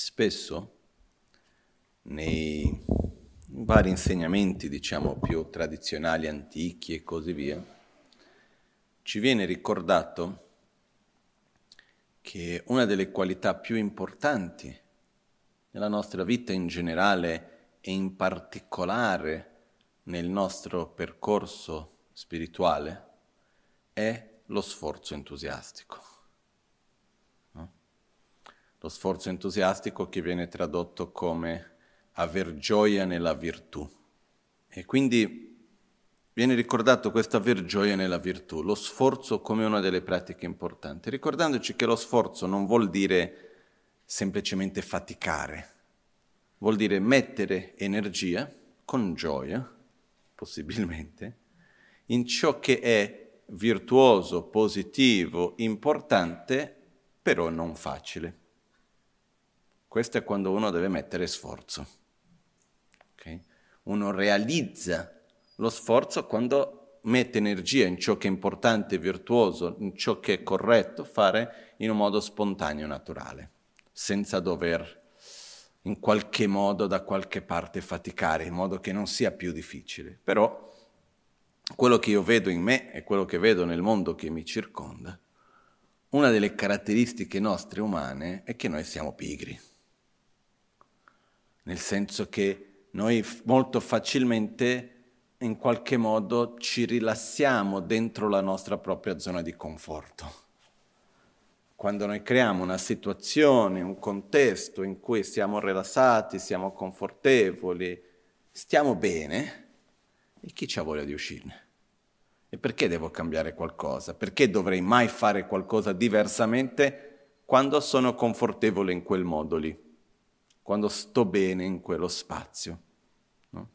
spesso nei vari insegnamenti, diciamo, più tradizionali, antichi e così via, ci viene ricordato che una delle qualità più importanti nella nostra vita in generale e in particolare nel nostro percorso spirituale è lo sforzo entusiastico. Lo sforzo entusiastico che viene tradotto come aver gioia nella virtù. E quindi viene ricordato questo aver gioia nella virtù, lo sforzo come una delle pratiche importanti, ricordandoci che lo sforzo non vuol dire semplicemente faticare, vuol dire mettere energia con gioia, possibilmente, in ciò che è virtuoso, positivo, importante, però non facile. Questo è quando uno deve mettere sforzo. Okay? Uno realizza lo sforzo quando mette energia in ciò che è importante, virtuoso, in ciò che è corretto fare in un modo spontaneo, naturale, senza dover in qualche modo da qualche parte faticare, in modo che non sia più difficile. Però quello che io vedo in me e quello che vedo nel mondo che mi circonda, una delle caratteristiche nostre umane è che noi siamo pigri. Nel senso che noi molto facilmente in qualche modo ci rilassiamo dentro la nostra propria zona di conforto. Quando noi creiamo una situazione, un contesto in cui siamo rilassati, siamo confortevoli, stiamo bene, e chi c'ha voglia di uscirne? E perché devo cambiare qualcosa? Perché dovrei mai fare qualcosa diversamente quando sono confortevole in quel modo lì, quando sto bene in quello spazio? No?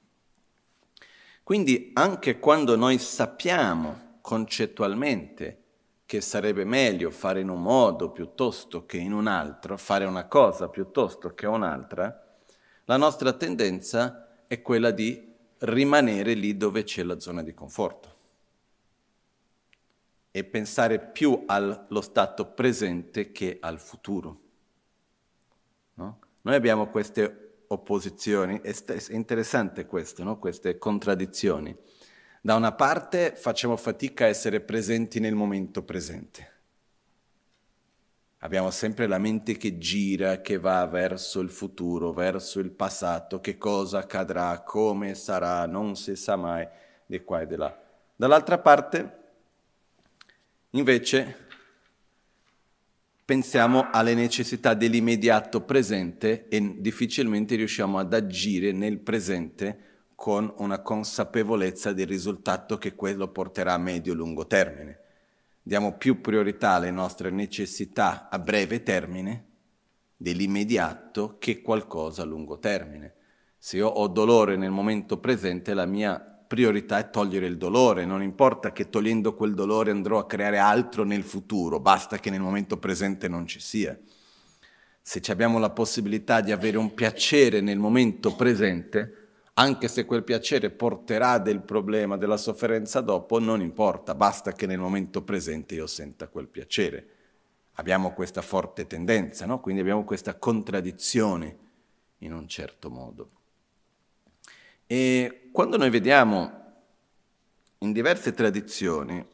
Quindi anche quando noi sappiamo concettualmente che sarebbe meglio fare in un modo piuttosto che in un altro, fare una cosa piuttosto che un'altra, la nostra tendenza è quella di rimanere lì dove c'è la zona di conforto e pensare più allo stato presente che al futuro. No? Noi abbiamo queste opposizioni, è interessante questo, no? queste contraddizioni. Da una parte facciamo fatica a essere presenti nel momento presente. Abbiamo sempre la mente che gira, che va verso il futuro, verso il passato, che cosa accadrà, come sarà, non si sa mai, di qua e di là. Dall'altra parte, invece, pensiamo alle necessità dell'immediato presente e difficilmente riusciamo ad agire nel presente con una consapevolezza del risultato che quello porterà a medio-lungo termine diamo più priorità alle nostre necessità a breve termine dell'immediato che qualcosa a lungo termine. Se io ho dolore nel momento presente, la mia priorità è togliere il dolore, non importa che togliendo quel dolore andrò a creare altro nel futuro, basta che nel momento presente non ci sia. Se abbiamo la possibilità di avere un piacere nel momento presente, anche se quel piacere porterà del problema, della sofferenza dopo, non importa, basta che nel momento presente io senta quel piacere. Abbiamo questa forte tendenza, no? quindi abbiamo questa contraddizione in un certo modo. E quando noi vediamo in diverse tradizioni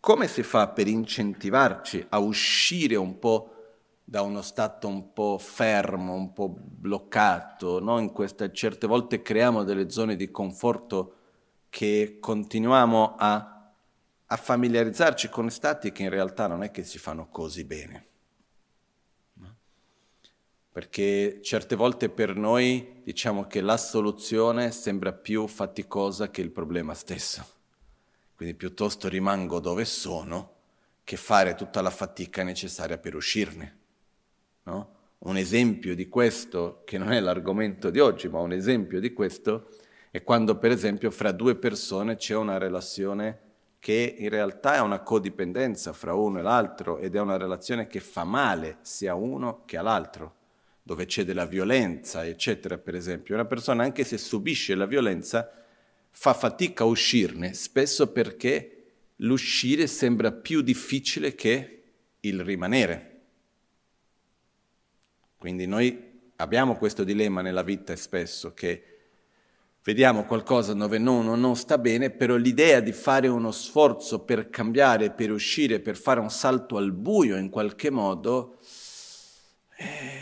come si fa per incentivarci a uscire un po' da uno stato un po' fermo, un po' bloccato, no? in queste, certe volte creiamo delle zone di conforto che continuiamo a, a familiarizzarci con stati che in realtà non è che si fanno così bene. Perché certe volte per noi diciamo che la soluzione sembra più faticosa che il problema stesso. Quindi piuttosto rimango dove sono che fare tutta la fatica necessaria per uscirne. No? Un esempio di questo, che non è l'argomento di oggi, ma un esempio di questo, è quando per esempio fra due persone c'è una relazione che in realtà è una codipendenza fra uno e l'altro ed è una relazione che fa male sia a uno che all'altro, dove c'è della violenza, eccetera, per esempio. Una persona anche se subisce la violenza fa fatica a uscirne, spesso perché l'uscire sembra più difficile che il rimanere. Quindi noi abbiamo questo dilemma nella vita spesso che vediamo qualcosa dove non, non sta bene, però l'idea di fare uno sforzo per cambiare, per uscire, per fare un salto al buio in qualche modo, eh,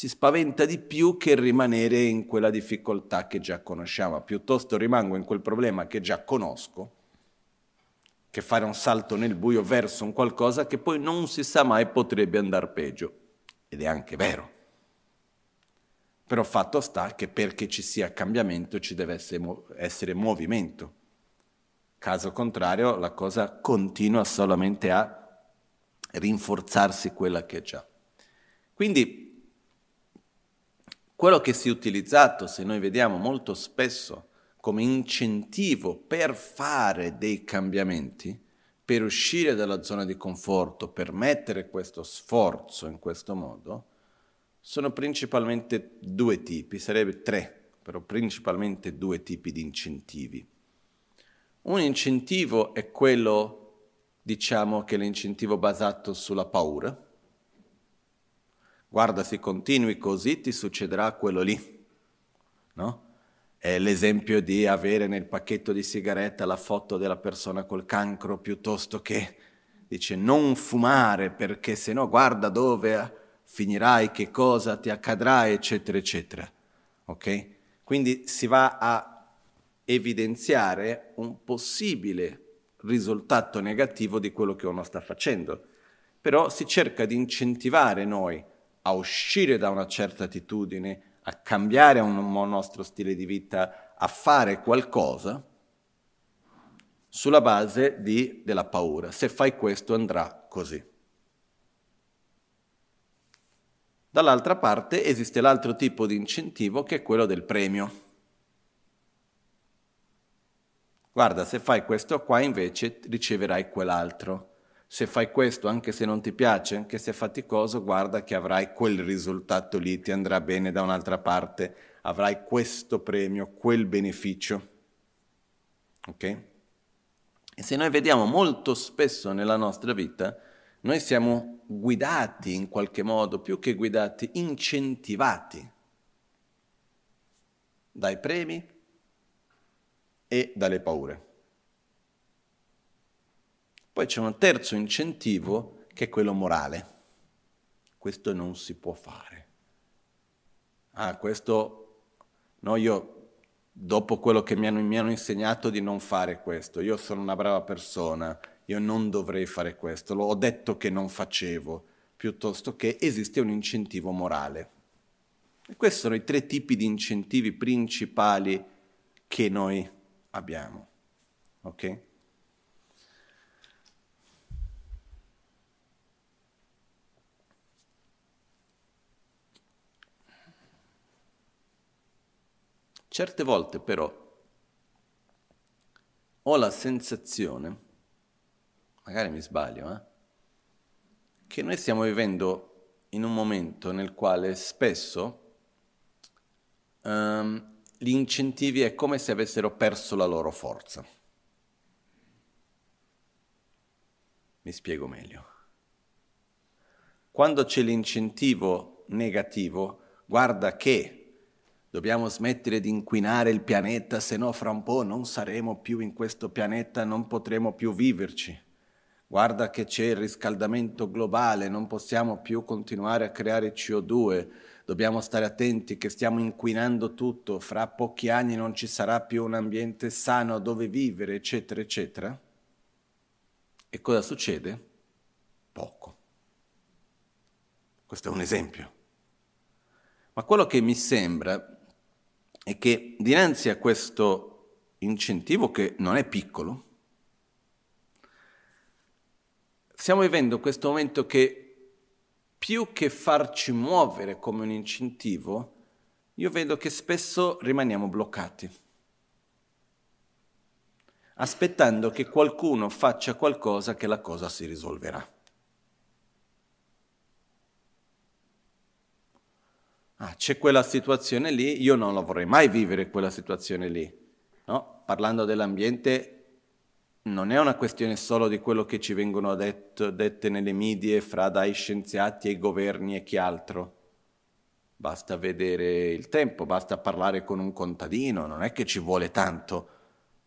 ci spaventa di più che rimanere in quella difficoltà che già conosciamo. Piuttosto rimango in quel problema che già conosco, che fare un salto nel buio verso un qualcosa che poi non si sa mai potrebbe andare peggio. Ed è anche vero. Però fatto sta che perché ci sia cambiamento ci deve essere, essere movimento. Caso contrario la cosa continua solamente a rinforzarsi quella che è già. Quindi quello che si è utilizzato, se noi vediamo molto spesso, come incentivo per fare dei cambiamenti, per uscire dalla zona di conforto, per mettere questo sforzo in questo modo, sono principalmente due tipi, sarebbe tre, però principalmente due tipi di incentivi. Un incentivo è quello, diciamo che è l'incentivo basato sulla paura. Guarda, se continui così ti succederà quello lì, no? È l'esempio di avere nel pacchetto di sigaretta la foto della persona col cancro piuttosto che dice non fumare perché se no guarda dove finirai, che cosa ti accadrà, eccetera, eccetera. Ok? Quindi si va a evidenziare un possibile risultato negativo di quello che uno sta facendo. Però si cerca di incentivare noi a uscire da una certa attitudine, a cambiare un nostro stile di vita, a fare qualcosa sulla base di, della paura. Se fai questo andrà così. Dall'altra parte esiste l'altro tipo di incentivo che è quello del premio. Guarda, se fai questo qua invece riceverai quell'altro. Se fai questo anche se non ti piace, anche se è faticoso, guarda che avrai quel risultato lì, ti andrà bene da un'altra parte, avrai questo premio, quel beneficio. Ok? E se noi vediamo molto spesso nella nostra vita, noi siamo guidati in qualche modo, più che guidati, incentivati dai premi e dalle paure. Poi c'è un terzo incentivo che è quello morale. Questo non si può fare. Ah, questo, no, io dopo quello che mi hanno, mi hanno insegnato di non fare questo, io sono una brava persona, io non dovrei fare questo, l'ho detto che non facevo, piuttosto che esiste un incentivo morale. E questi sono i tre tipi di incentivi principali che noi abbiamo. Ok? Certe volte però ho la sensazione magari mi sbaglio, eh? che noi stiamo vivendo in un momento nel quale spesso um, gli incentivi è come se avessero perso la loro forza. Mi spiego meglio. Quando c'è l'incentivo negativo, guarda che dobbiamo smettere di inquinare il pianeta, se no fra un po' non saremo più in questo pianeta, non potremo più viverci guarda che c'è il riscaldamento globale, non possiamo più continuare a creare CO2, dobbiamo stare attenti che stiamo inquinando tutto, fra pochi anni non ci sarà più un ambiente sano dove vivere, eccetera, eccetera. E cosa succede? Poco. Questo è un esempio. Ma quello che mi sembra è che dinanzi a questo incentivo, che non è piccolo, Stiamo vivendo questo momento che più che farci muovere come un incentivo, io vedo che spesso rimaniamo bloccati, aspettando che qualcuno faccia qualcosa che la cosa si risolverà. Ah, c'è quella situazione lì, io non la vorrei mai vivere quella situazione lì. No? Parlando dell'ambiente, non è una questione solo di quello che ci vengono detto, dette nelle medie fra dai scienziati ai governi e chi altro. basta vedere il tempo, basta parlare con un contadino, non è che ci vuole tanto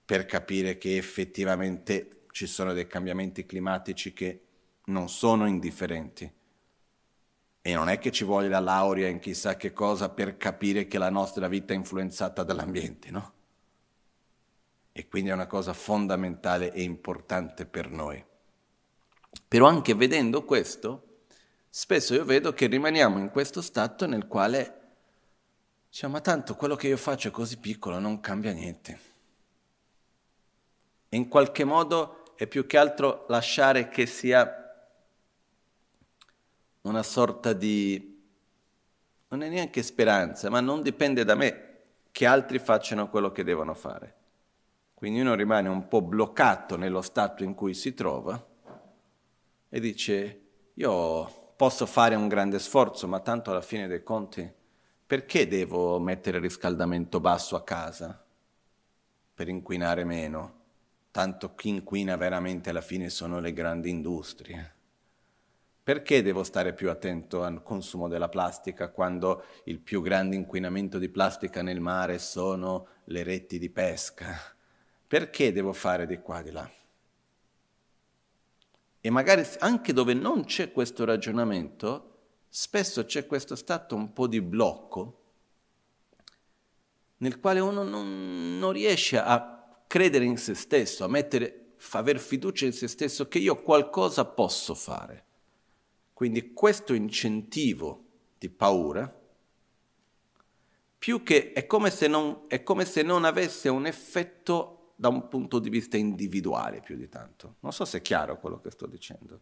per capire che effettivamente ci sono dei cambiamenti climatici che non sono indifferenti. E non è che ci voglia la laurea in chissà che cosa per capire che la nostra vita è influenzata dall'ambiente, no? E quindi è una cosa fondamentale e importante per noi. Però anche vedendo questo, spesso io vedo che rimaniamo in questo stato nel quale diciamo, ma tanto quello che io faccio è così piccolo, non cambia niente. E in qualche modo è più che altro lasciare che sia una sorta di... non è neanche speranza, ma non dipende da me che altri facciano quello che devono fare. Quindi uno rimane un po' bloccato nello stato in cui si trova e dice io posso fare un grande sforzo, ma tanto alla fine dei conti, perché devo mettere il riscaldamento basso a casa? Per inquinare meno. Tanto chi inquina veramente alla fine sono le grandi industrie. Perché devo stare più attento al consumo della plastica quando il più grande inquinamento di plastica nel mare sono le reti di pesca? Perché devo fare di qua e di là? E magari anche dove non c'è questo ragionamento, spesso c'è questo stato un po' di blocco nel quale uno non, non riesce a credere in se stesso, a mettere, aver fiducia in se stesso che io qualcosa posso fare. Quindi questo incentivo di paura, più che è come se non, come se non avesse un effetto da un punto di vista individuale più di tanto. Non so se è chiaro quello che sto dicendo.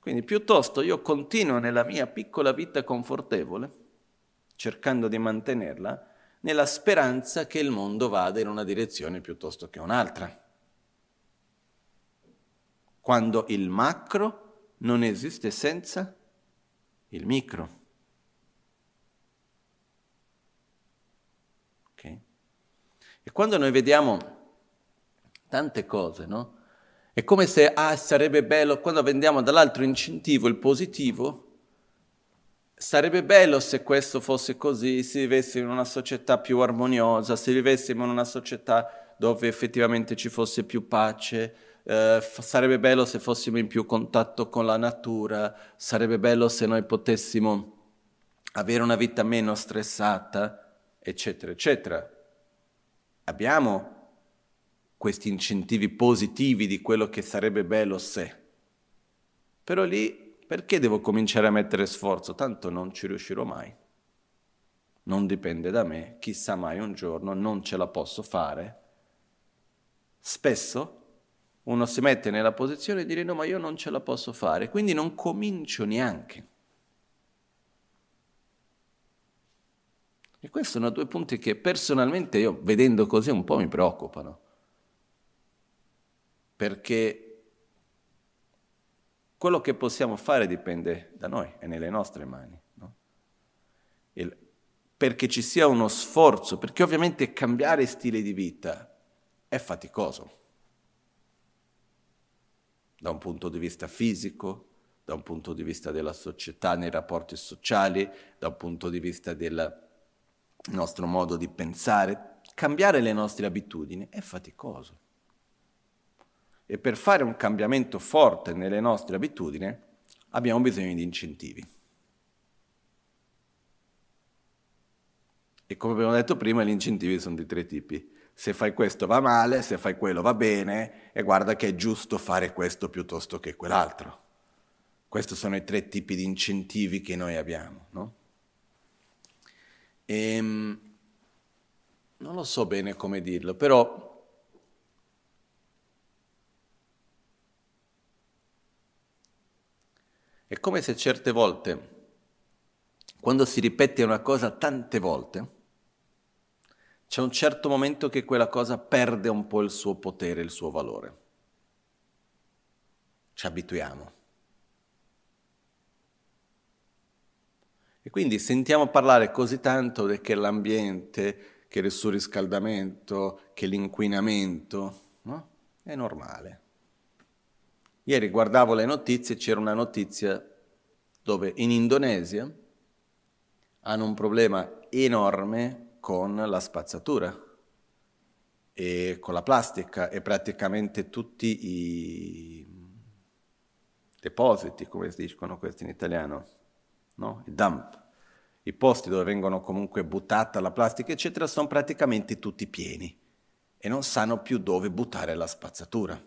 Quindi piuttosto io continuo nella mia piccola vita confortevole, cercando di mantenerla, nella speranza che il mondo vada in una direzione piuttosto che un'altra. Quando il macro non esiste senza il micro. E quando noi vediamo tante cose, no? È come se, ah, sarebbe bello, quando vendiamo dall'altro incentivo il positivo, sarebbe bello se questo fosse così, se vivessimo in una società più armoniosa, se vivessimo in una società dove effettivamente ci fosse più pace, eh, sarebbe bello se fossimo in più contatto con la natura, sarebbe bello se noi potessimo avere una vita meno stressata, eccetera, eccetera abbiamo questi incentivi positivi di quello che sarebbe bello se. Però lì perché devo cominciare a mettere sforzo? Tanto non ci riuscirò mai. Non dipende da me, chissà mai un giorno, non ce la posso fare. Spesso uno si mette nella posizione di dire no, ma io non ce la posso fare, quindi non comincio neanche. E questi sono due punti che personalmente io, vedendo così, un po' mi preoccupano. Perché quello che possiamo fare dipende da noi, è nelle nostre mani. No? Il, perché ci sia uno sforzo, perché ovviamente cambiare stile di vita è faticoso. Da un punto di vista fisico, da un punto di vista della società, nei rapporti sociali, da un punto di vista il nostro modo di pensare, cambiare le nostre abitudini è faticoso. E per fare un cambiamento forte nelle nostre abitudini abbiamo bisogno di incentivi. E come abbiamo detto prima, gli incentivi sono di tre tipi. Se fai questo va male, se fai quello va bene, e guarda che è giusto fare questo piuttosto che quell'altro. Questi sono i tre tipi di incentivi che noi abbiamo, no? E, ehm, non lo so bene come dirlo, però è come se certe volte, quando si ripete una cosa tante volte, c'è un certo momento che quella cosa perde un po' il suo potere, il suo valore. Ci abituiamo. E quindi sentiamo parlare così tanto che l'ambiente, che il surriscaldamento, che l'inquinamento, no? È normale. Ieri guardavo le notizie, c'era una notizia dove in Indonesia hanno un problema enorme con la spazzatura e con la plastica e praticamente tutti i depositi, come si dicono questi in italiano, no? i dump, i posti dove vengono comunque buttata la plastica, eccetera, sono praticamente tutti pieni e non sanno più dove buttare la spazzatura.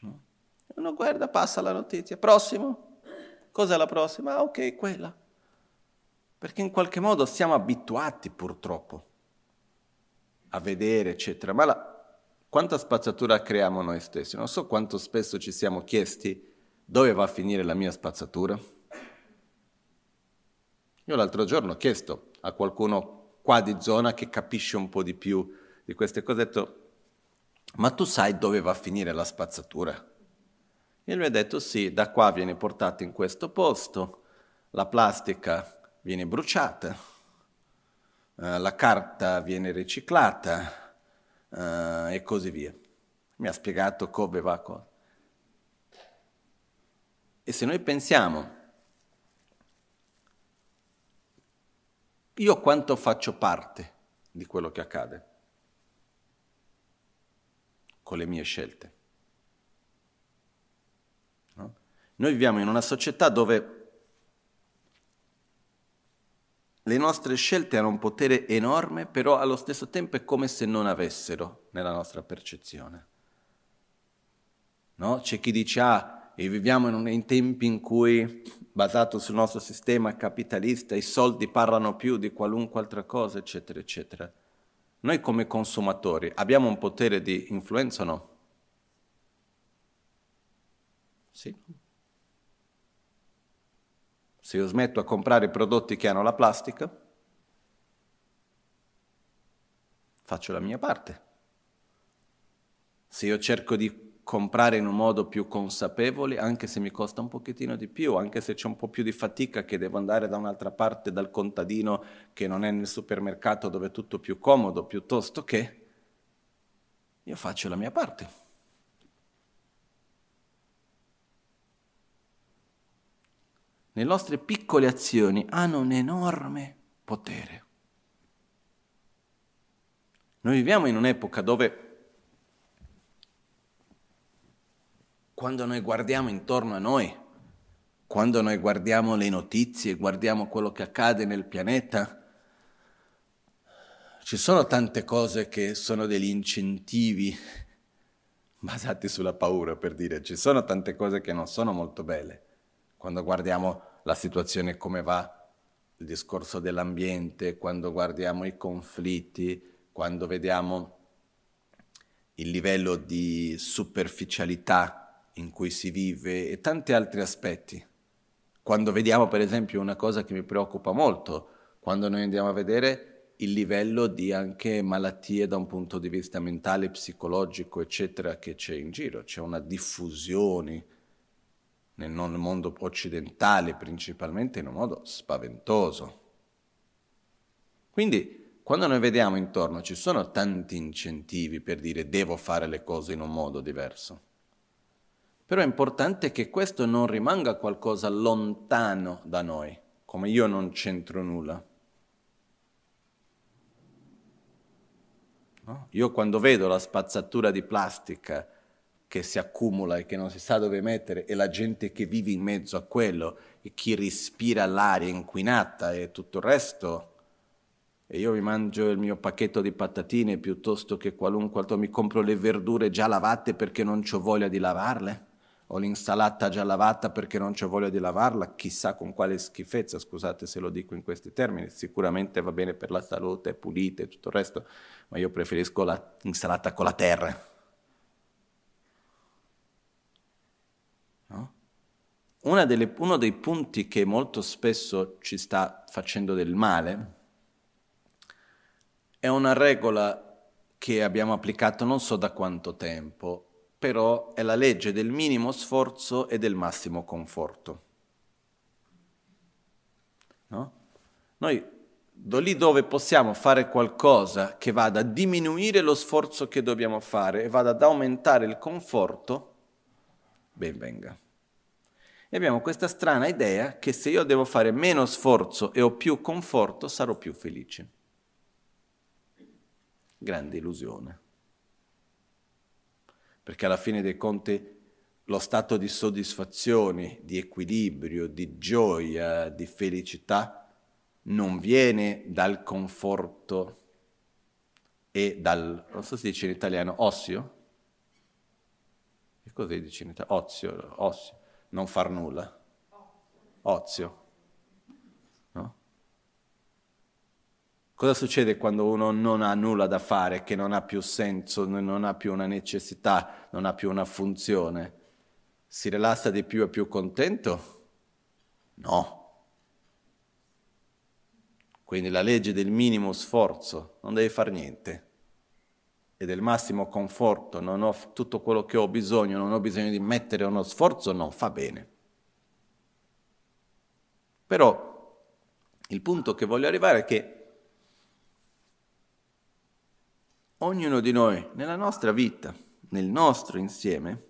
No? Uno guarda, passa la notizia, prossimo, cos'è la prossima? Ah, ok, quella. Perché in qualche modo siamo abituati purtroppo a vedere, eccetera, ma la, quanta spazzatura creiamo noi stessi? Non so quanto spesso ci siamo chiesti dove va a finire la mia spazzatura. Io l'altro giorno ho chiesto a qualcuno qua di zona che capisce un po' di più di queste cose, ho detto, ma tu sai dove va a finire la spazzatura? E lui ha detto sì, da qua viene portata in questo posto, la plastica viene bruciata, eh, la carta viene riciclata uh, e così via. Mi ha spiegato come va cosa. E se noi pensiamo, io quanto faccio parte di quello che accade con le mie scelte? No? Noi viviamo in una società dove le nostre scelte hanno un potere enorme, però allo stesso tempo è come se non avessero nella nostra percezione. No? C'è chi dice, ah, e viviamo in, in tempi in cui, basato sul nostro sistema capitalista, i soldi parlano più di qualunque altra cosa, eccetera, eccetera. Noi come consumatori abbiamo un potere di influenza o no? Sì. Se io smetto a comprare prodotti che hanno la plastica, faccio la mia parte. Se io cerco di comprare in un modo più consapevole, anche se mi costa un pochettino di più, anche se c'è un po' più di fatica che devo andare da un'altra parte dal contadino che non è nel supermercato dove è tutto più comodo, piuttosto che io faccio la mia parte. Le nostre piccole azioni hanno un enorme potere. Noi viviamo in un'epoca dove quando noi guardiamo intorno a noi, quando noi guardiamo le notizie, guardiamo quello che accade nel pianeta, ci sono tante cose che sono degli incentivi basati sulla paura, per dire, ci sono tante cose che non sono molto belle. Quando guardiamo la situazione come va, il discorso dell'ambiente, quando guardiamo i conflitti, quando vediamo il livello di superficialità in cui si vive e tanti altri aspetti. Quando vediamo per esempio una cosa che mi preoccupa molto, quando noi andiamo a vedere il livello di anche malattie da un punto di vista mentale, psicologico, eccetera, che c'è in giro, c'è una diffusione nel mondo occidentale principalmente in un modo spaventoso. Quindi quando noi vediamo intorno ci sono tanti incentivi per dire devo fare le cose in un modo diverso. Però è importante che questo non rimanga qualcosa lontano da noi, come io non c'entro nulla. No? Io quando vedo la spazzatura di plastica che si accumula e che non si sa dove mettere e la gente che vive in mezzo a quello e chi respira l'aria inquinata e tutto il resto. E io mi mangio il mio pacchetto di patatine piuttosto che qualunque altro, mi compro le verdure già lavate perché non ho voglia di lavarle, o l'insalata già lavata perché non ho voglia di lavarla, chissà con quale schifezza, scusate se lo dico in questi termini, sicuramente va bene per la salute, è pulita e tutto il resto, ma io preferisco l'insalata con la terra delle, uno dei punti che molto spesso ci sta facendo del male è una regola che abbiamo applicato non so da quanto tempo, però è la legge del minimo sforzo e del massimo conforto. No? Noi do lì dove possiamo fare qualcosa che vada a diminuire lo sforzo che dobbiamo fare e vada ad aumentare il conforto, ben venga. E abbiamo questa strana idea che se io devo fare meno sforzo e ho più conforto, sarò più felice. Grande illusione. Perché alla fine dei conti lo stato di soddisfazione, di equilibrio, di gioia, di felicità non viene dal conforto e dal, non so se dice in italiano, ossio? Che cosa dice in italiano? Ozio, ossio non far nulla. Ozio. No? Cosa succede quando uno non ha nulla da fare, che non ha più senso, non ha più una necessità, non ha più una funzione? Si rilassa di più e più contento? No. Quindi la legge del minimo sforzo, non devi fare niente e del massimo conforto, non ho tutto quello che ho bisogno, non ho bisogno di mettere uno sforzo, non fa bene. Però il punto che voglio arrivare è che ognuno di noi, nella nostra vita, nel nostro insieme,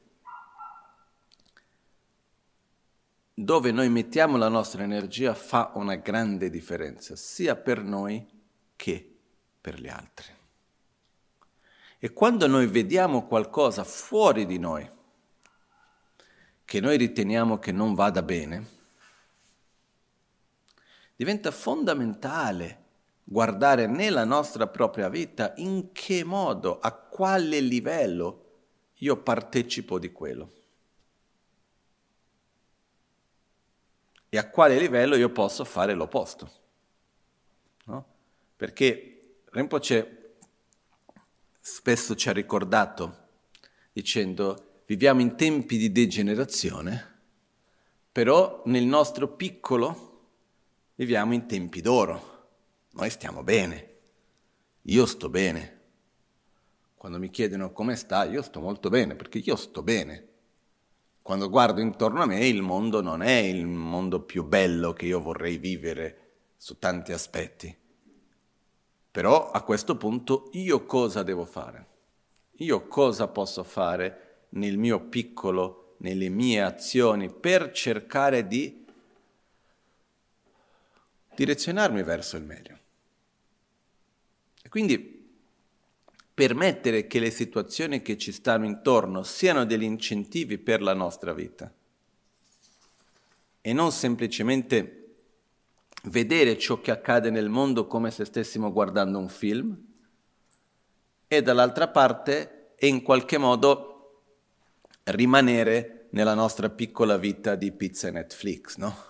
dove noi mettiamo la nostra energia fa una grande differenza, sia per noi che per gli altri. E quando noi vediamo qualcosa fuori di noi, che noi riteniamo che non vada bene, diventa fondamentale guardare nella nostra propria vita in che modo, a quale livello io partecipo di quello. E a quale livello io posso fare l'opposto. No? Perché Rinpoche spesso ci ha ricordato dicendo viviamo in tempi di degenerazione, però nel nostro piccolo viviamo in tempi d'oro. Noi stiamo bene, io sto bene. Quando mi chiedono come sta, io sto molto bene, perché io sto bene. Quando guardo intorno a me il mondo non è il mondo più bello che io vorrei vivere su tanti aspetti però a questo punto io cosa devo fare? Io cosa posso fare nel mio piccolo, nelle mie azioni per cercare di direzionarmi verso il meglio? E quindi permettere che le situazioni che ci stanno intorno siano degli incentivi per la nostra vita e non semplicemente vedere ciò che accade nel mondo come se stessimo guardando un film e dall'altra parte e in qualche modo rimanere nella nostra piccola vita di pizza e Netflix, no?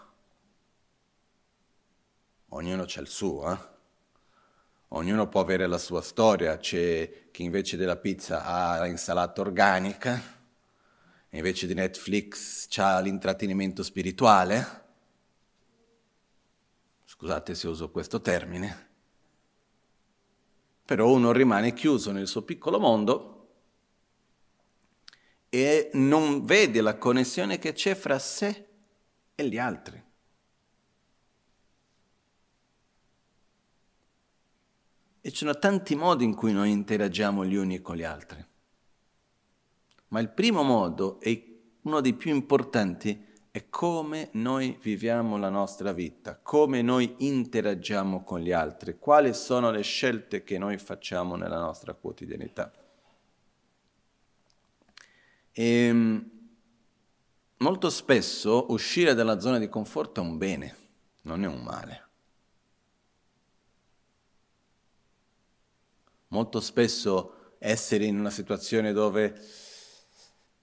Ognuno c'ha il suo, eh? Ognuno può avere la sua storia, c'è chi invece della pizza ha l'insalata organica, invece di Netflix ha l'intrattenimento spirituale scusate se uso questo termine, però uno rimane chiuso nel suo piccolo mondo e non vede la connessione che c'è fra sé e gli altri. E ci sono tanti modi in cui noi interagiamo gli uni con gli altri. Ma il primo modo e uno dei più importanti è come noi viviamo la nostra vita, come noi interagiamo con gli altri, quali sono le scelte che noi facciamo nella nostra quotidianità. E ehm, molto spesso uscire dalla zona di conforto è un bene, non è un male. Molto spesso essere in una situazione dove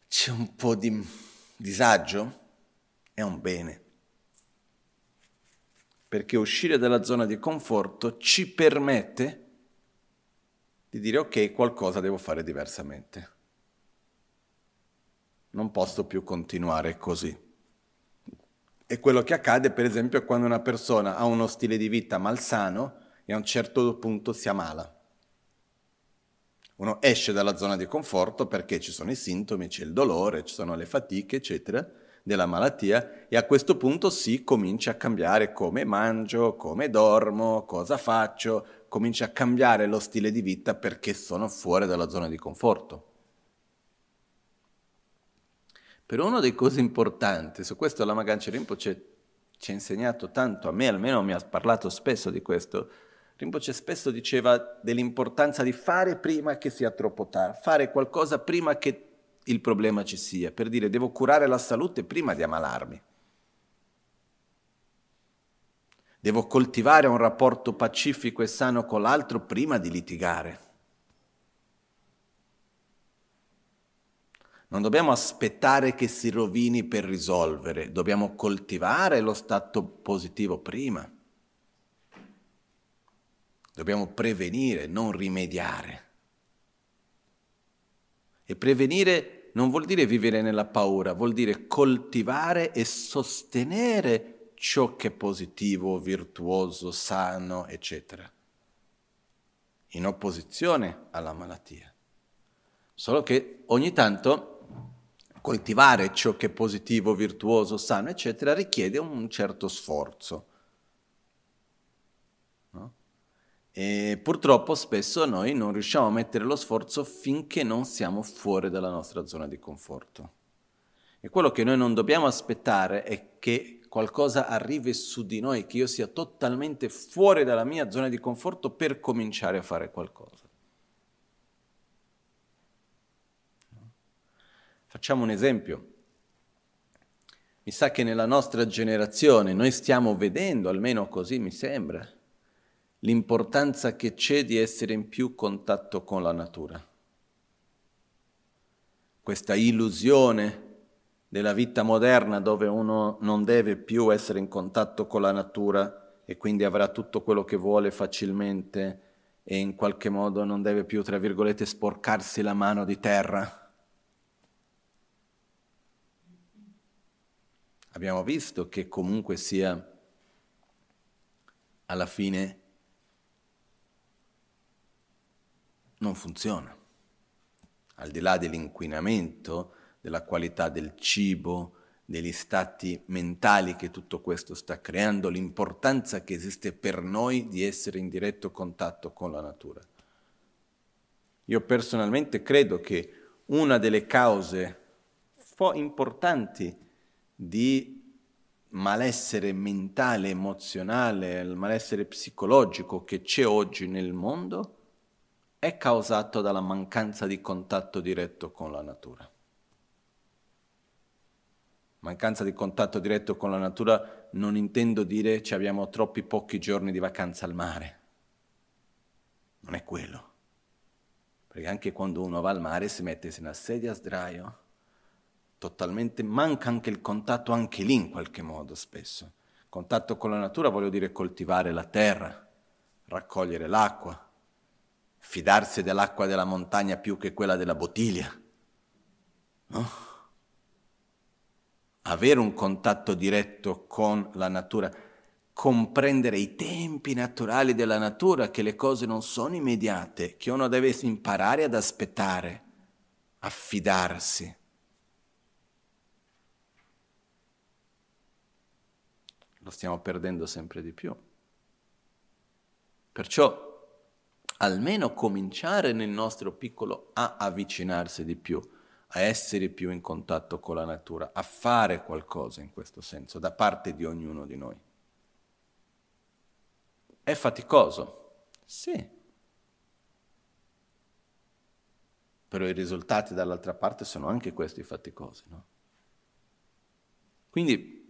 c'è un po' di disagio è un bene. Perché uscire dalla zona di conforto ci permette di dire ok, qualcosa devo fare diversamente. Non posso più continuare così. E quello che accade, per esempio, quando una persona ha uno stile di vita malsano e a un certo punto si ammala. Uno esce dalla zona di conforto perché ci sono i sintomi, c'è il dolore, ci sono le fatiche, eccetera, della malattia e a questo punto si comincia a cambiare come mangio, come dormo, cosa faccio, comincia a cambiare lo stile di vita perché sono fuori dalla zona di conforto. Però una delle cose importanti, su questo la Magancia Rinpoche ci ha insegnato tanto, a me almeno mi ha parlato spesso di questo, Rinpoche spesso diceva dell'importanza di fare prima che sia troppo tardi, fare qualcosa prima che il problema ci sia, per dire devo curare la salute prima di ammalarmi. Devo coltivare un rapporto pacifico e sano con l'altro prima di litigare. Non dobbiamo aspettare che si rovini per risolvere, dobbiamo coltivare lo stato positivo prima. Dobbiamo prevenire, non rimediare. E prevenire non vuol dire vivere nella paura, vuol dire coltivare e sostenere ciò che è positivo, virtuoso, sano, eccetera, in opposizione alla malattia. Solo che ogni tanto coltivare ciò che è positivo, virtuoso, sano, eccetera, richiede un certo sforzo. No? E purtroppo spesso noi non riusciamo a mettere lo sforzo finché non siamo fuori dalla nostra zona di conforto. E quello che noi non dobbiamo aspettare è che qualcosa arrivi su di noi, che io sia totalmente fuori dalla mia zona di conforto per cominciare a fare qualcosa. Facciamo un esempio. Mi sa che nella nostra generazione noi stiamo vedendo, almeno così mi sembra, l'importanza che c'è di essere in più contatto con la natura. Questa illusione della vita moderna dove uno non deve più essere in contatto con la natura e quindi avrà tutto quello che vuole facilmente e in qualche modo non deve più, tra virgolette, sporcarsi la mano di terra abbiamo visto che comunque sia alla fine non funziona. Al di là dell'inquinamento, della qualità del cibo, degli stati mentali che tutto questo sta creando, l'importanza che esiste per noi di essere in diretto contatto con la natura. Io personalmente credo che una delle cause importanti di malessere mentale, emozionale, il malessere psicologico che c'è oggi nel mondo è causato dalla mancanza di contatto diretto con la natura. Mancanza di contatto diretto con la natura non intendo dire ci abbiamo troppi pochi giorni di vacanza al mare. Non è quello. Perché anche quando uno va al mare si mette in una sedia a sdraio totalmente, manca anche il contatto anche lì in qualche modo spesso. Contatto con la natura voglio dire coltivare la terra, raccogliere l'acqua, fidarsi dell'acqua della montagna più che quella della bottiglia. No? Avere un contatto diretto con la natura, comprendere i tempi naturali della natura, che le cose non sono immediate, che uno deve imparare ad aspettare, affidarsi. lo stiamo perdendo sempre di più. Perciò almeno cominciare nel nostro piccolo a avvicinarsi di più, a essere più in contatto con la natura, a fare qualcosa in questo senso da parte di ognuno di noi. È faticoso? Sì. Però i risultati dall'altra parte sono anche questi faticosi, no? Quindi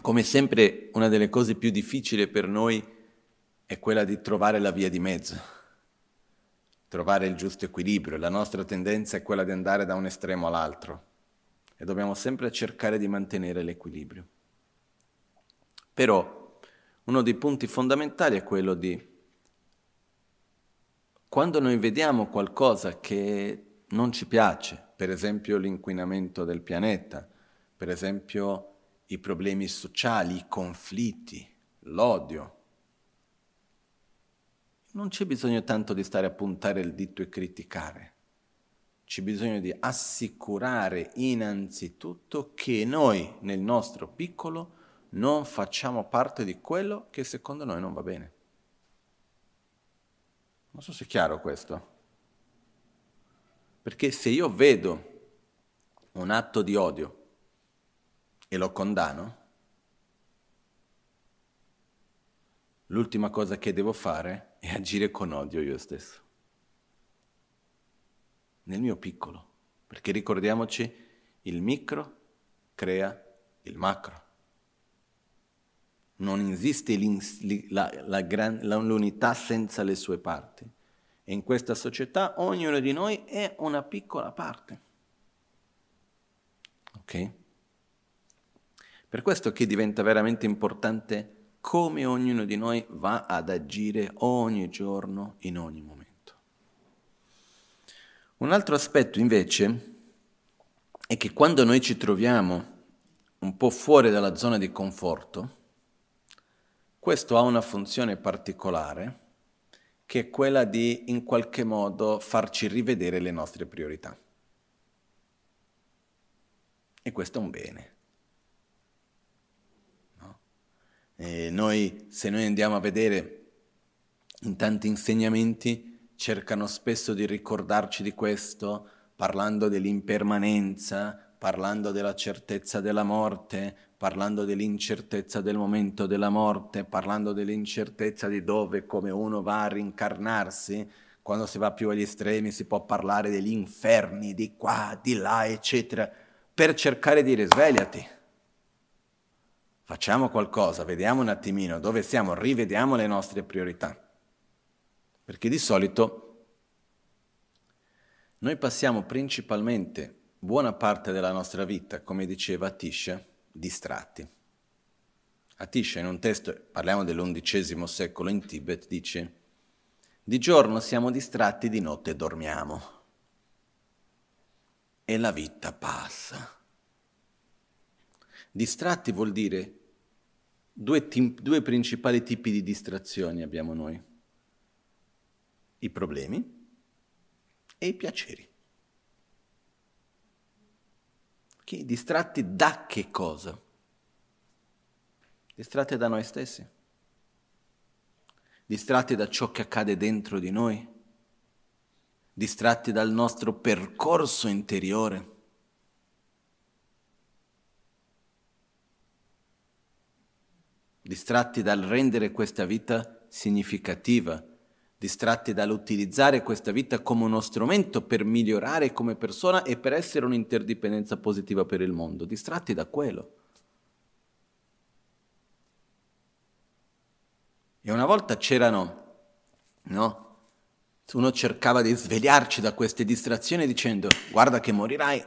come sempre una delle cose più difficili per noi è quella di trovare la via di mezzo, trovare il giusto equilibrio. La nostra tendenza è quella di andare da un estremo all'altro e dobbiamo sempre cercare di mantenere l'equilibrio. Però uno dei punti fondamentali è quello di quando noi vediamo qualcosa che non ci piace, per esempio l'inquinamento del pianeta, per esempio i problemi sociali, i conflitti, l'odio. Non c'è bisogno tanto di stare a puntare il dito e criticare, c'è bisogno di assicurare innanzitutto che noi nel nostro piccolo non facciamo parte di quello che secondo noi non va bene. Non so se è chiaro questo. Perché se io vedo un atto di odio e lo condanno, l'ultima cosa che devo fare è agire con odio io stesso. Nel mio piccolo. Perché ricordiamoci, il micro crea il macro. Non esiste la, la gran, l'unità senza le sue parti. E in questa società ognuno di noi è una piccola parte. Ok? Per questo che diventa veramente importante come ognuno di noi va ad agire ogni giorno, in ogni momento. Un altro aspetto invece è che quando noi ci troviamo un po' fuori dalla zona di conforto, questo ha una funzione particolare che è quella di in qualche modo farci rivedere le nostre priorità. E questo è un bene. No? Noi, se noi andiamo a vedere in tanti insegnamenti, cercano spesso di ricordarci di questo, parlando dell'impermanenza, parlando della certezza della morte, parlando dell'incertezza del momento della morte, parlando dell'incertezza di dove come uno va a rincarnarsi, quando si va più agli estremi si può parlare degli inferni, di qua, di là, eccetera, per cercare di risvegliati. Facciamo qualcosa, vediamo un attimino dove siamo, rivediamo le nostre priorità. Perché di solito noi passiamo principalmente buona parte della nostra vita, come diceva Atisha, distratti. Atisha in un testo, parliamo dell'undicesimo secolo in Tibet, dice di giorno siamo distratti, di notte dormiamo. E la vita passa. Distratti vuol dire due, tim- due principali tipi di distrazioni abbiamo noi. I problemi e i piaceri. Che, distratti da che cosa? Distratti da noi stessi, distratti da ciò che accade dentro di noi, distratti dal nostro percorso interiore. Distratti dal rendere questa vita significativa distratti dall'utilizzare questa vita come uno strumento per migliorare come persona e per essere un'interdipendenza positiva per il mondo, distratti da quello. E una volta c'erano, no? Uno cercava di svegliarci da queste distrazioni dicendo guarda che morirai,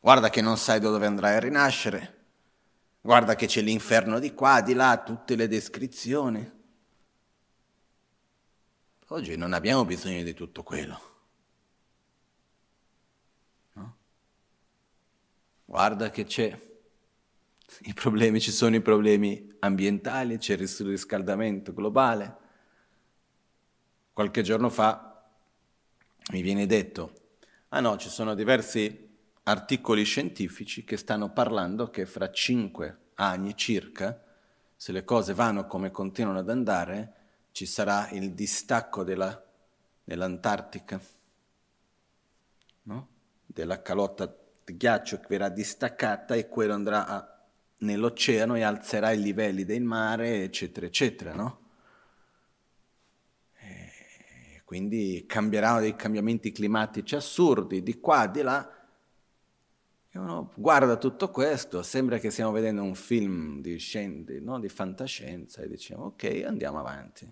guarda che non sai da dove andrai a rinascere, guarda che c'è l'inferno di qua, di là, tutte le descrizioni. Oggi non abbiamo bisogno di tutto quello. No? Guarda che c'è. I problemi, ci sono i problemi ambientali, c'è il riscaldamento globale. Qualche giorno fa mi viene detto, ah no, ci sono diversi articoli scientifici che stanno parlando che fra cinque anni circa, se le cose vanno come continuano ad andare, ci sarà il distacco della, dell'Antartica, no? della calotta di ghiaccio che verrà distaccata e quello andrà a, nell'oceano e alzerà i livelli del mare, eccetera, eccetera, no? Quindi cambieranno dei cambiamenti climatici assurdi di qua, di là. E uno guarda tutto questo, sembra che stiamo vedendo un film di, scende, no? di fantascienza e diciamo ok, andiamo avanti.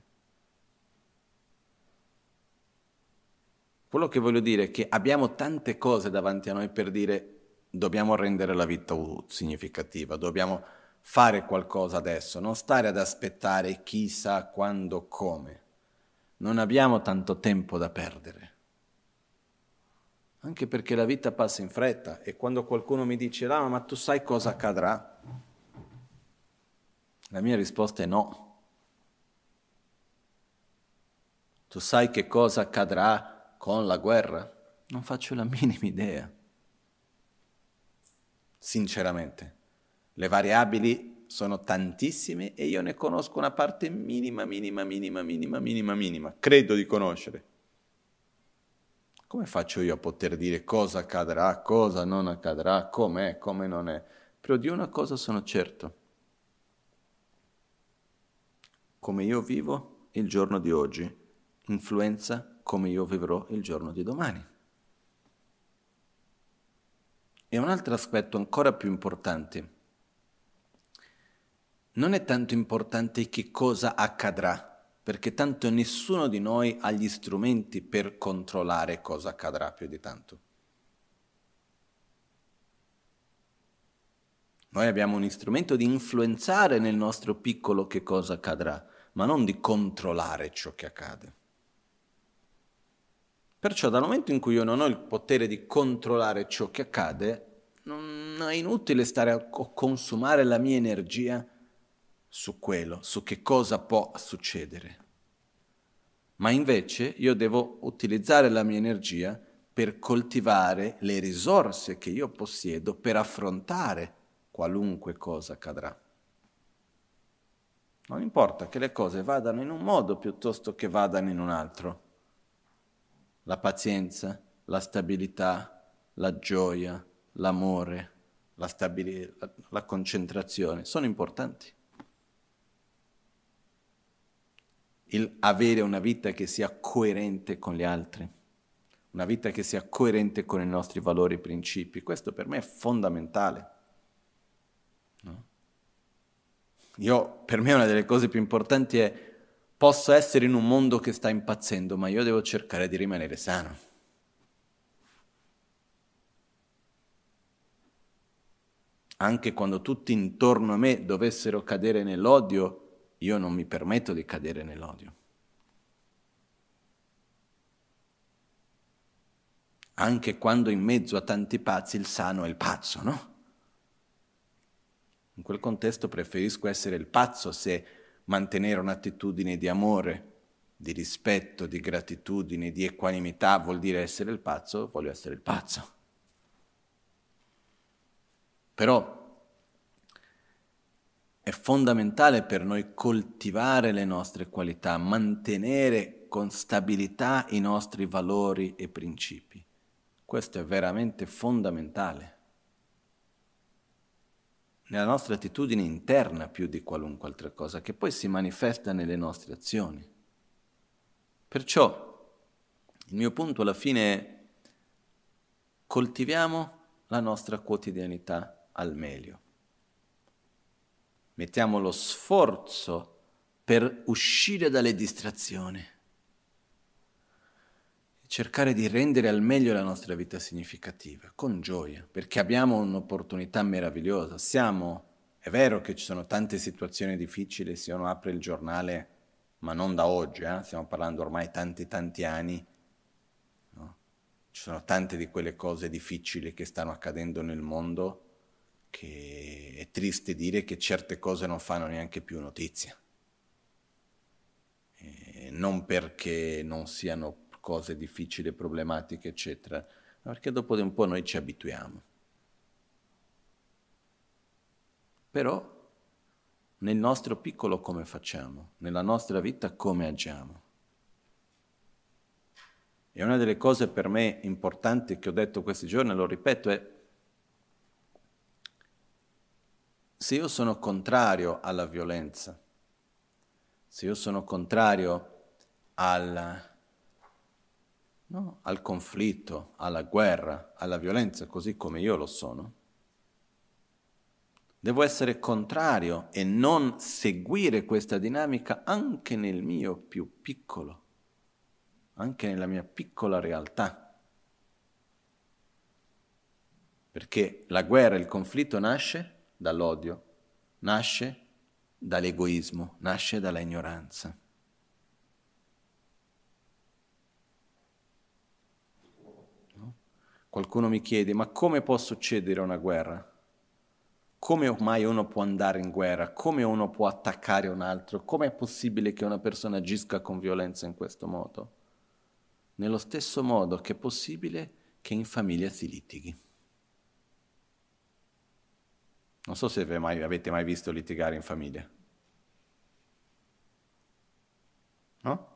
Quello che voglio dire è che abbiamo tante cose davanti a noi per dire dobbiamo rendere la vita significativa, dobbiamo fare qualcosa adesso, non stare ad aspettare chissà quando, come. Non abbiamo tanto tempo da perdere. Anche perché la vita passa in fretta e quando qualcuno mi dice, ah, ma tu sai cosa accadrà? La mia risposta è no. Tu sai che cosa accadrà con la guerra? Non faccio la minima idea. Sinceramente, le variabili sono tantissime e io ne conosco una parte minima, minima, minima, minima, minima, minima. Credo di conoscere. Come faccio io a poter dire cosa accadrà, cosa non accadrà, com'è, come non è? Però di una cosa sono certo. Come io vivo il giorno di oggi influenza come io vivrò il giorno di domani. E un altro aspetto ancora più importante. Non è tanto importante che cosa accadrà, perché tanto nessuno di noi ha gli strumenti per controllare cosa accadrà più di tanto. Noi abbiamo un strumento di influenzare nel nostro piccolo che cosa accadrà, ma non di controllare ciò che accade. Perciò dal momento in cui io non ho il potere di controllare ciò che accade, non è inutile stare a consumare la mia energia su quello, su che cosa può succedere. Ma invece io devo utilizzare la mia energia per coltivare le risorse che io possiedo per affrontare qualunque cosa accadrà. Non importa che le cose vadano in un modo piuttosto che vadano in un altro. La pazienza, la stabilità, la gioia, l'amore, la, stabili- la, la concentrazione sono importanti. Il avere una vita che sia coerente con gli altri, una vita che sia coerente con i nostri valori e principi. Questo per me è fondamentale. No? Io, per me una delle cose più importanti è posso essere in un mondo che sta impazzendo, ma io devo cercare di rimanere sano. Anche quando tutti intorno a me dovessero cadere nell'odio, io non mi permetto di cadere nell'odio. Anche quando in mezzo a tanti pazzi il sano è il pazzo, no? In quel contesto preferisco essere il pazzo se mantenere un'attitudine di amore, di rispetto, di gratitudine, di equanimità vuol dire essere il pazzo, voglio essere il pazzo. Però è fondamentale per noi coltivare le nostre qualità, mantenere con stabilità i nostri valori e principi. Questo è veramente fondamentale. Nella nostra attitudine interna più di qualunque altra cosa, che poi si manifesta nelle nostre azioni. Perciò il mio punto alla fine è coltiviamo la nostra quotidianità al meglio mettiamo lo sforzo per uscire dalle distrazioni cercare di rendere al meglio la nostra vita significativa, con gioia, perché abbiamo un'opportunità meravigliosa. Siamo, è vero che ci sono tante situazioni difficili, se uno apre il giornale, ma non da oggi, eh? stiamo parlando ormai tanti tanti anni, no? ci sono tante di quelle cose difficili che stanno accadendo nel mondo che è triste dire che certe cose non fanno neanche più notizia. E non perché non siano cose difficili, problematiche, eccetera, ma perché dopo di un po' noi ci abituiamo. Però nel nostro piccolo come facciamo, nella nostra vita come agiamo. E una delle cose per me importanti che ho detto questi giorni, lo ripeto, è se io sono contrario alla violenza, se io sono contrario al, no, al conflitto, alla guerra, alla violenza, così come io lo sono, devo essere contrario e non seguire questa dinamica anche nel mio più piccolo, anche nella mia piccola realtà. Perché la guerra, il conflitto nasce dall'odio, nasce dall'egoismo, nasce dalla ignoranza. No? Qualcuno mi chiede, ma come può succedere una guerra? Come mai uno può andare in guerra? Come uno può attaccare un altro? Come è possibile che una persona agisca con violenza in questo modo? Nello stesso modo che è possibile che in famiglia si litighi. Non so se mai, avete mai visto litigare in famiglia. No?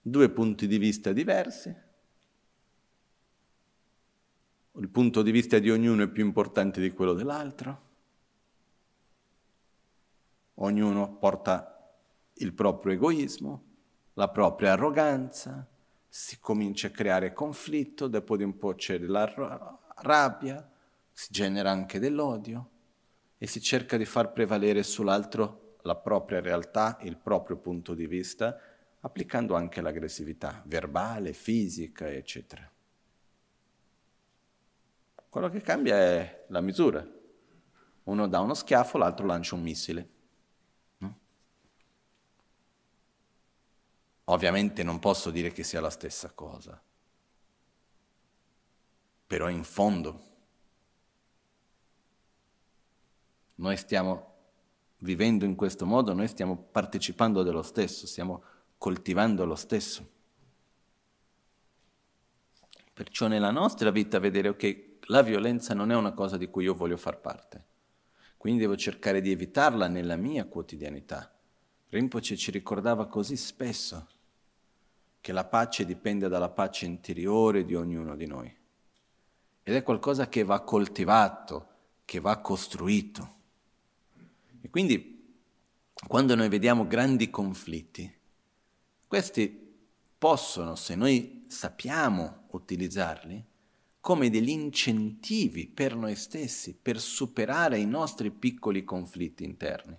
Due punti di vista diversi, il punto di vista di ognuno è più importante di quello dell'altro, ognuno porta il proprio egoismo, la propria arroganza, si comincia a creare conflitto, dopo di un po' c'è la rabbia, si genera anche dell'odio e si cerca di far prevalere sull'altro la propria realtà, il proprio punto di vista, applicando anche l'aggressività verbale, fisica, eccetera. Quello che cambia è la misura. Uno dà uno schiaffo, l'altro lancia un missile. Ovviamente non posso dire che sia la stessa cosa, però in fondo noi stiamo vivendo in questo modo, noi stiamo partecipando dello stesso, stiamo coltivando lo stesso. Perciò nella nostra vita vedere che la violenza non è una cosa di cui io voglio far parte, quindi devo cercare di evitarla nella mia quotidianità. Rinpoche ci ricordava così spesso che la pace dipende dalla pace interiore di ognuno di noi. Ed è qualcosa che va coltivato, che va costruito. E quindi quando noi vediamo grandi conflitti, questi possono, se noi sappiamo utilizzarli, come degli incentivi per noi stessi, per superare i nostri piccoli conflitti interni.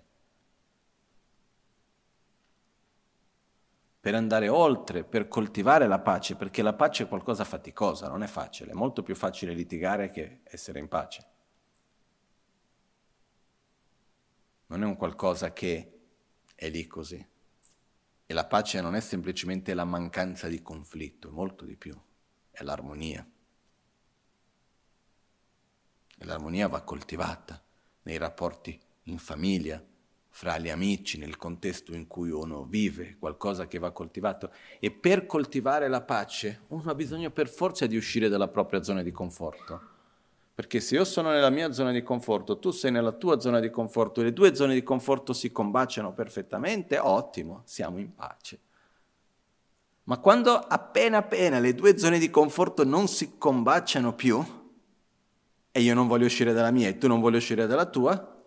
per andare oltre, per coltivare la pace, perché la pace è qualcosa faticosa, non è facile, è molto più facile litigare che essere in pace. Non è un qualcosa che è lì così. E la pace non è semplicemente la mancanza di conflitto, è molto di più, è l'armonia. E l'armonia va coltivata nei rapporti in famiglia, fra gli amici, nel contesto in cui uno vive, qualcosa che va coltivato. E per coltivare la pace uno ha bisogno per forza di uscire dalla propria zona di conforto. Perché se io sono nella mia zona di conforto, tu sei nella tua zona di conforto, le due zone di conforto si combaciano perfettamente, ottimo, siamo in pace. Ma quando appena appena le due zone di conforto non si combaciano più, e io non voglio uscire dalla mia e tu non voglio uscire dalla tua,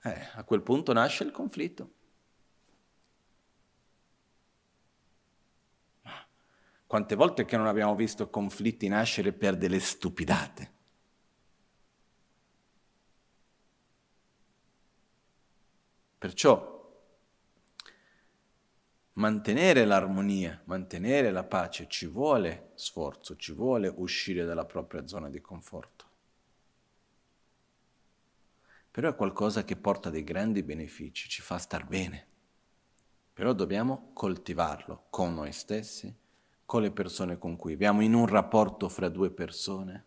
eh, a quel punto nasce il conflitto. Quante volte che non abbiamo visto conflitti nascere per delle stupidate? Perciò mantenere l'armonia, mantenere la pace ci vuole sforzo, ci vuole uscire dalla propria zona di conforto però è qualcosa che porta dei grandi benefici, ci fa star bene. Però dobbiamo coltivarlo con noi stessi, con le persone con cui viviamo, in un rapporto fra due persone.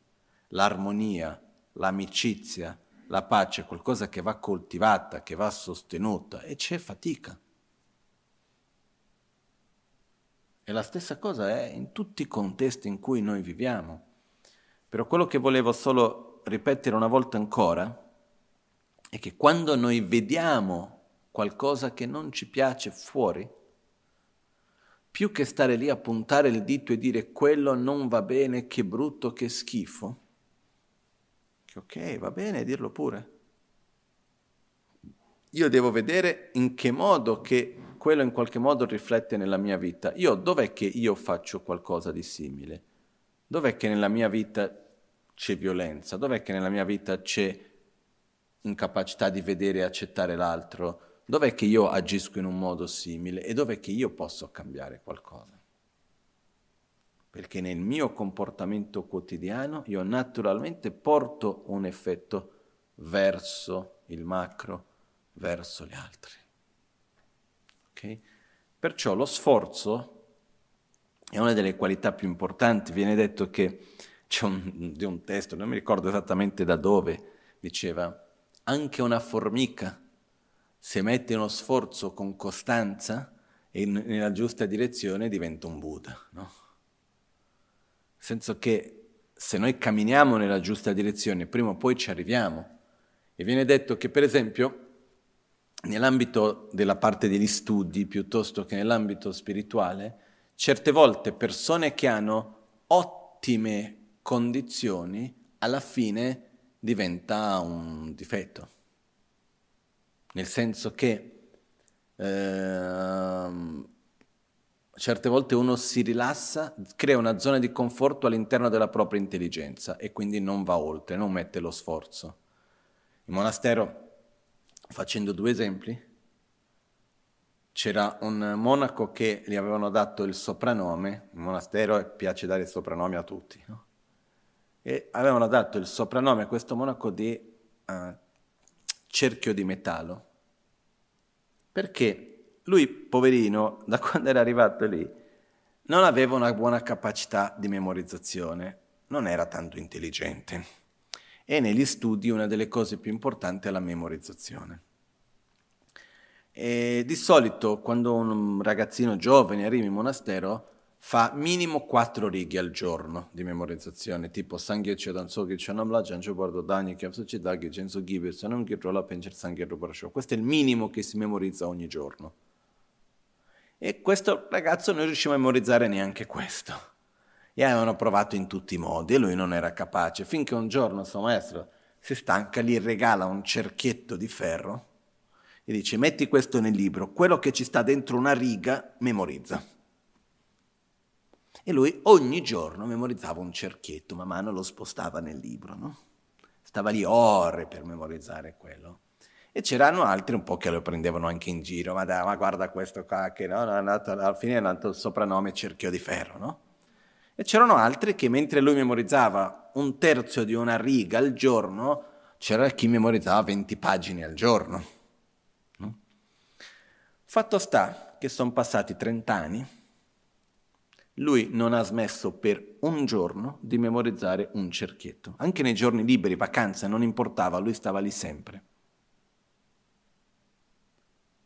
L'armonia, l'amicizia, la pace è qualcosa che va coltivata, che va sostenuta e c'è fatica. E la stessa cosa è in tutti i contesti in cui noi viviamo. Però quello che volevo solo ripetere una volta ancora è che quando noi vediamo qualcosa che non ci piace fuori, più che stare lì a puntare il dito e dire quello non va bene, che brutto, che schifo, che ok, va bene dirlo pure. Io devo vedere in che modo che quello in qualche modo riflette nella mia vita. Io dov'è che io faccio qualcosa di simile? Dov'è che nella mia vita c'è violenza? Dov'è che nella mia vita c'è incapacità di vedere e accettare l'altro, dov'è che io agisco in un modo simile e dov'è che io posso cambiare qualcosa? Perché nel mio comportamento quotidiano io naturalmente porto un effetto verso il macro, verso gli altri. Okay? Perciò lo sforzo è una delle qualità più importanti. Viene detto che c'è un, di un testo, non mi ricordo esattamente da dove, diceva anche una formica, se mette uno sforzo con costanza e nella giusta direzione, diventa un Buddha. No? Senso che se noi camminiamo nella giusta direzione, prima o poi ci arriviamo. E viene detto che, per esempio, nell'ambito della parte degli studi, piuttosto che nell'ambito spirituale, certe volte persone che hanno ottime condizioni alla fine diventa un difetto. Nel senso che ehm, certe volte uno si rilassa, crea una zona di conforto all'interno della propria intelligenza e quindi non va oltre, non mette lo sforzo. In monastero, facendo due esempi, c'era un monaco che gli avevano dato il soprannome, in monastero piace dare soprannomi a tutti, no? e avevano dato il soprannome a questo monaco di uh, cerchio di metallo, perché lui, poverino, da quando era arrivato lì, non aveva una buona capacità di memorizzazione, non era tanto intelligente. E negli studi una delle cose più importanti è la memorizzazione. E di solito quando un ragazzino giovane arriva in monastero fa minimo quattro righe al giorno di memorizzazione, tipo Sangye Chedan Sogi Chanamla Jancho Bardo Dani Kyapsu Chidagi Genso Gibe Sanam Gitrola Pencher Sangye Rubarasho. Questo è il minimo che si memorizza ogni giorno. E questo ragazzo non riusciva a memorizzare neanche questo. E avevano provato in tutti i modi e lui non era capace, finché un giorno suo maestro si stanca, gli regala un cerchietto di ferro e dice metti questo nel libro, quello che ci sta dentro una riga memorizza. E lui ogni giorno memorizzava un cerchietto, man mano lo spostava nel libro, no? Stava lì ore per memorizzare quello. E c'erano altri un po' che lo prendevano anche in giro, ma, dai, ma guarda questo qua che no, andato, alla fine è andato il soprannome cerchio di ferro, no? E c'erano altri che mentre lui memorizzava un terzo di una riga al giorno, c'era chi memorizzava 20 pagine al giorno. No? Fatto sta che sono passati 30 anni lui non ha smesso per un giorno di memorizzare un cerchietto. Anche nei giorni liberi, vacanze, non importava, lui stava lì sempre.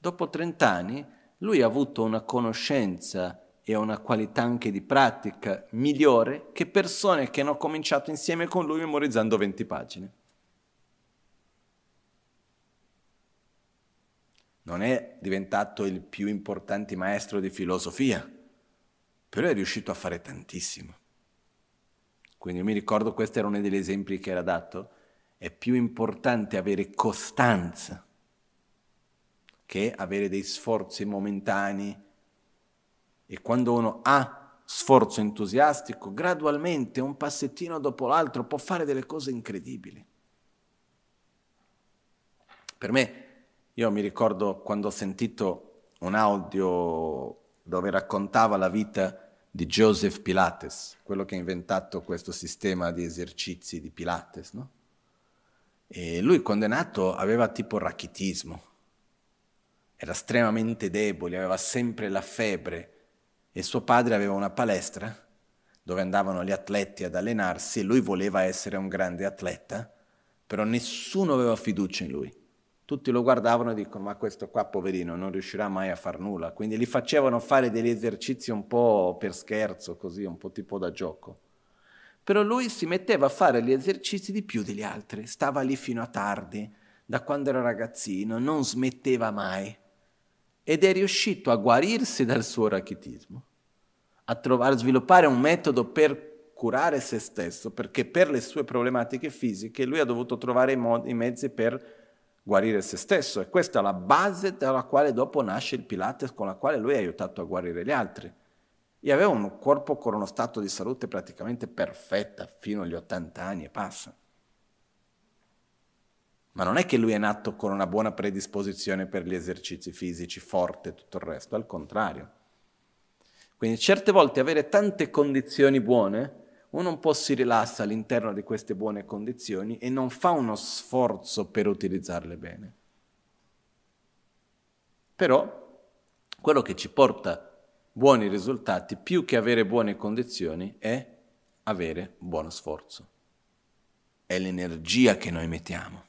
Dopo 30 anni, lui ha avuto una conoscenza e una qualità anche di pratica migliore che persone che hanno cominciato insieme con lui memorizzando 20 pagine. Non è diventato il più importante maestro di filosofia, però è riuscito a fare tantissimo. Quindi io mi ricordo, questo era uno degli esempi che era dato, è più importante avere costanza che avere dei sforzi momentanei e quando uno ha sforzo entusiastico, gradualmente, un passettino dopo l'altro, può fare delle cose incredibili. Per me, io mi ricordo quando ho sentito un audio dove raccontava la vita di Joseph Pilates, quello che ha inventato questo sistema di esercizi di Pilates, no? E lui quando è nato aveva tipo rachitismo, era estremamente debole, aveva sempre la febbre e suo padre aveva una palestra dove andavano gli atleti ad allenarsi e lui voleva essere un grande atleta, però nessuno aveva fiducia in lui. Tutti lo guardavano e dicono ma questo qua poverino non riuscirà mai a far nulla, quindi gli facevano fare degli esercizi un po' per scherzo, così, un po' tipo da gioco. Però lui si metteva a fare gli esercizi di più degli altri, stava lì fino a tardi, da quando era ragazzino, non smetteva mai ed è riuscito a guarirsi dal suo rachitismo, a trovare, a sviluppare un metodo per curare se stesso, perché per le sue problematiche fisiche lui ha dovuto trovare i, modi, i mezzi per guarire se stesso e questa è la base dalla quale dopo nasce il Pilates con la quale lui ha aiutato a guarire gli altri. E aveva un corpo con uno stato di salute praticamente perfetta fino agli 80 anni e passa. Ma non è che lui è nato con una buona predisposizione per gli esercizi fisici, forte e tutto il resto, al contrario. Quindi certe volte avere tante condizioni buone uno un po' si rilassa all'interno di queste buone condizioni e non fa uno sforzo per utilizzarle bene. Però quello che ci porta buoni risultati, più che avere buone condizioni, è avere buono sforzo. È l'energia che noi mettiamo,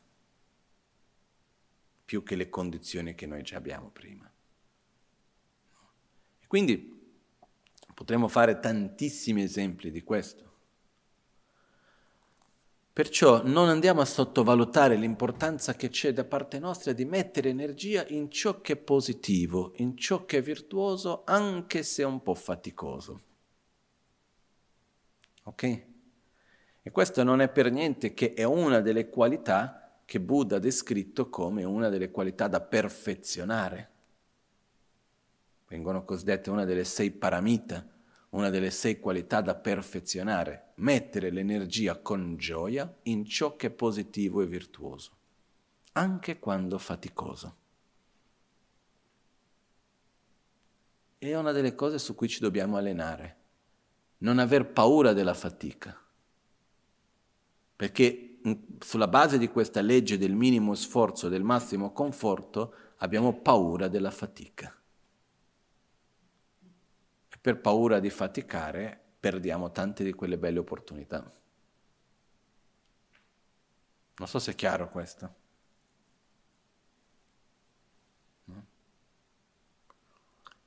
più che le condizioni che noi già abbiamo prima. Quindi potremmo fare tantissimi esempi di questo. Perciò non andiamo a sottovalutare l'importanza che c'è da parte nostra di mettere energia in ciò che è positivo, in ciò che è virtuoso, anche se un po' faticoso. Ok? E questo non è per niente che è una delle qualità che Buddha ha descritto come una delle qualità da perfezionare. Vengono cosiddette una delle sei paramita, una delle sei qualità da perfezionare, mettere l'energia con gioia in ciò che è positivo e virtuoso, anche quando faticoso. è una delle cose su cui ci dobbiamo allenare. Non aver paura della fatica. Perché sulla base di questa legge del minimo sforzo del massimo conforto abbiamo paura della fatica. E per paura di faticare perdiamo tante di quelle belle opportunità. Non so se è chiaro questo.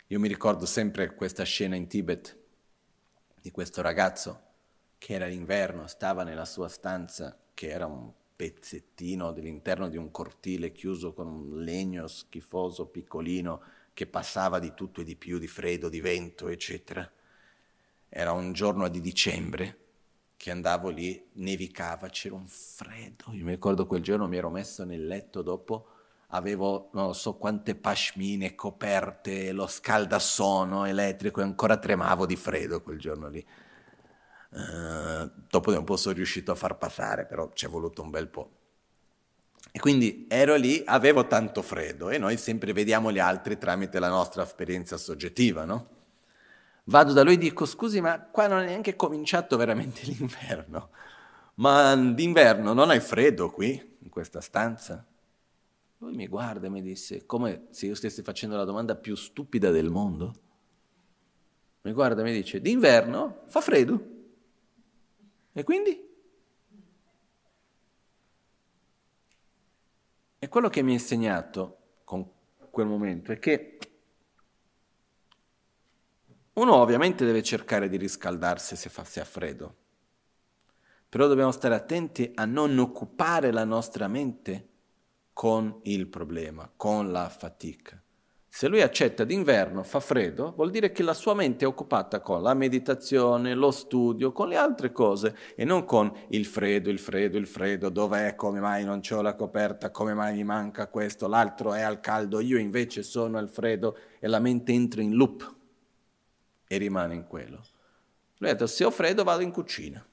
Io mi ricordo sempre questa scena in Tibet di questo ragazzo che era l'inverno, stava nella sua stanza, che era un pezzettino dell'interno di un cortile chiuso con un legno schifoso, piccolino, che passava di tutto e di più, di freddo, di vento, eccetera. Era un giorno di dicembre che andavo lì, nevicava, c'era un freddo. Io mi ricordo quel giorno mi ero messo nel letto dopo avevo non so quante pashmine, coperte, lo scaldassono elettrico e ancora tremavo di freddo quel giorno lì. Uh, dopo di un po' sono riuscito a far passare, però ci è voluto un bel po'. E quindi ero lì, avevo tanto freddo e noi sempre vediamo gli altri tramite la nostra esperienza soggettiva, no? Vado da lui e dico, scusi, ma qua non è neanche cominciato veramente l'inverno. Ma d'inverno non hai freddo qui, in questa stanza? Lui mi guarda e mi disse, come se io stessi facendo la domanda più stupida del mondo. Mi guarda e mi dice, d'inverno fa freddo. E quindi? E quello che mi ha insegnato con quel momento è che uno ovviamente deve cercare di riscaldarsi se, fa, se ha freddo, però dobbiamo stare attenti a non occupare la nostra mente con il problema, con la fatica. Se lui accetta d'inverno, fa freddo, vuol dire che la sua mente è occupata con la meditazione, lo studio, con le altre cose e non con il freddo, il freddo, il freddo, dov'è, come mai non ho la coperta, come mai mi manca questo, l'altro è al caldo, io invece sono al freddo e la mente entra in loop e rimane in quello. Lui ha detto, se ho freddo vado in cucina,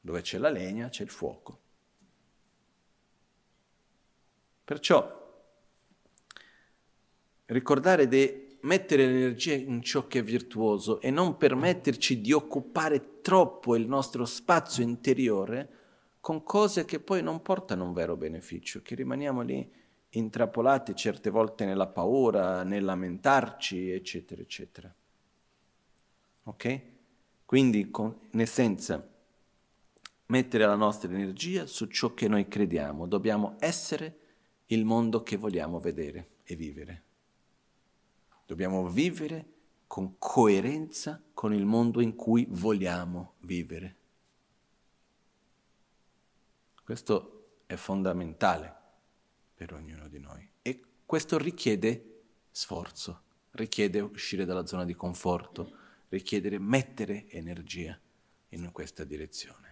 dove c'è la legna, c'è il fuoco. Perciò ricordare di mettere l'energia in ciò che è virtuoso e non permetterci di occupare troppo il nostro spazio interiore con cose che poi non portano un vero beneficio, che rimaniamo lì intrappolati certe volte nella paura, nel lamentarci, eccetera, eccetera. Ok? Quindi, con, in essenza, mettere la nostra energia su ciò che noi crediamo, dobbiamo essere il mondo che vogliamo vedere e vivere. Dobbiamo vivere con coerenza con il mondo in cui vogliamo vivere. Questo è fondamentale per ognuno di noi e questo richiede sforzo, richiede uscire dalla zona di conforto, richiede mettere energia in questa direzione.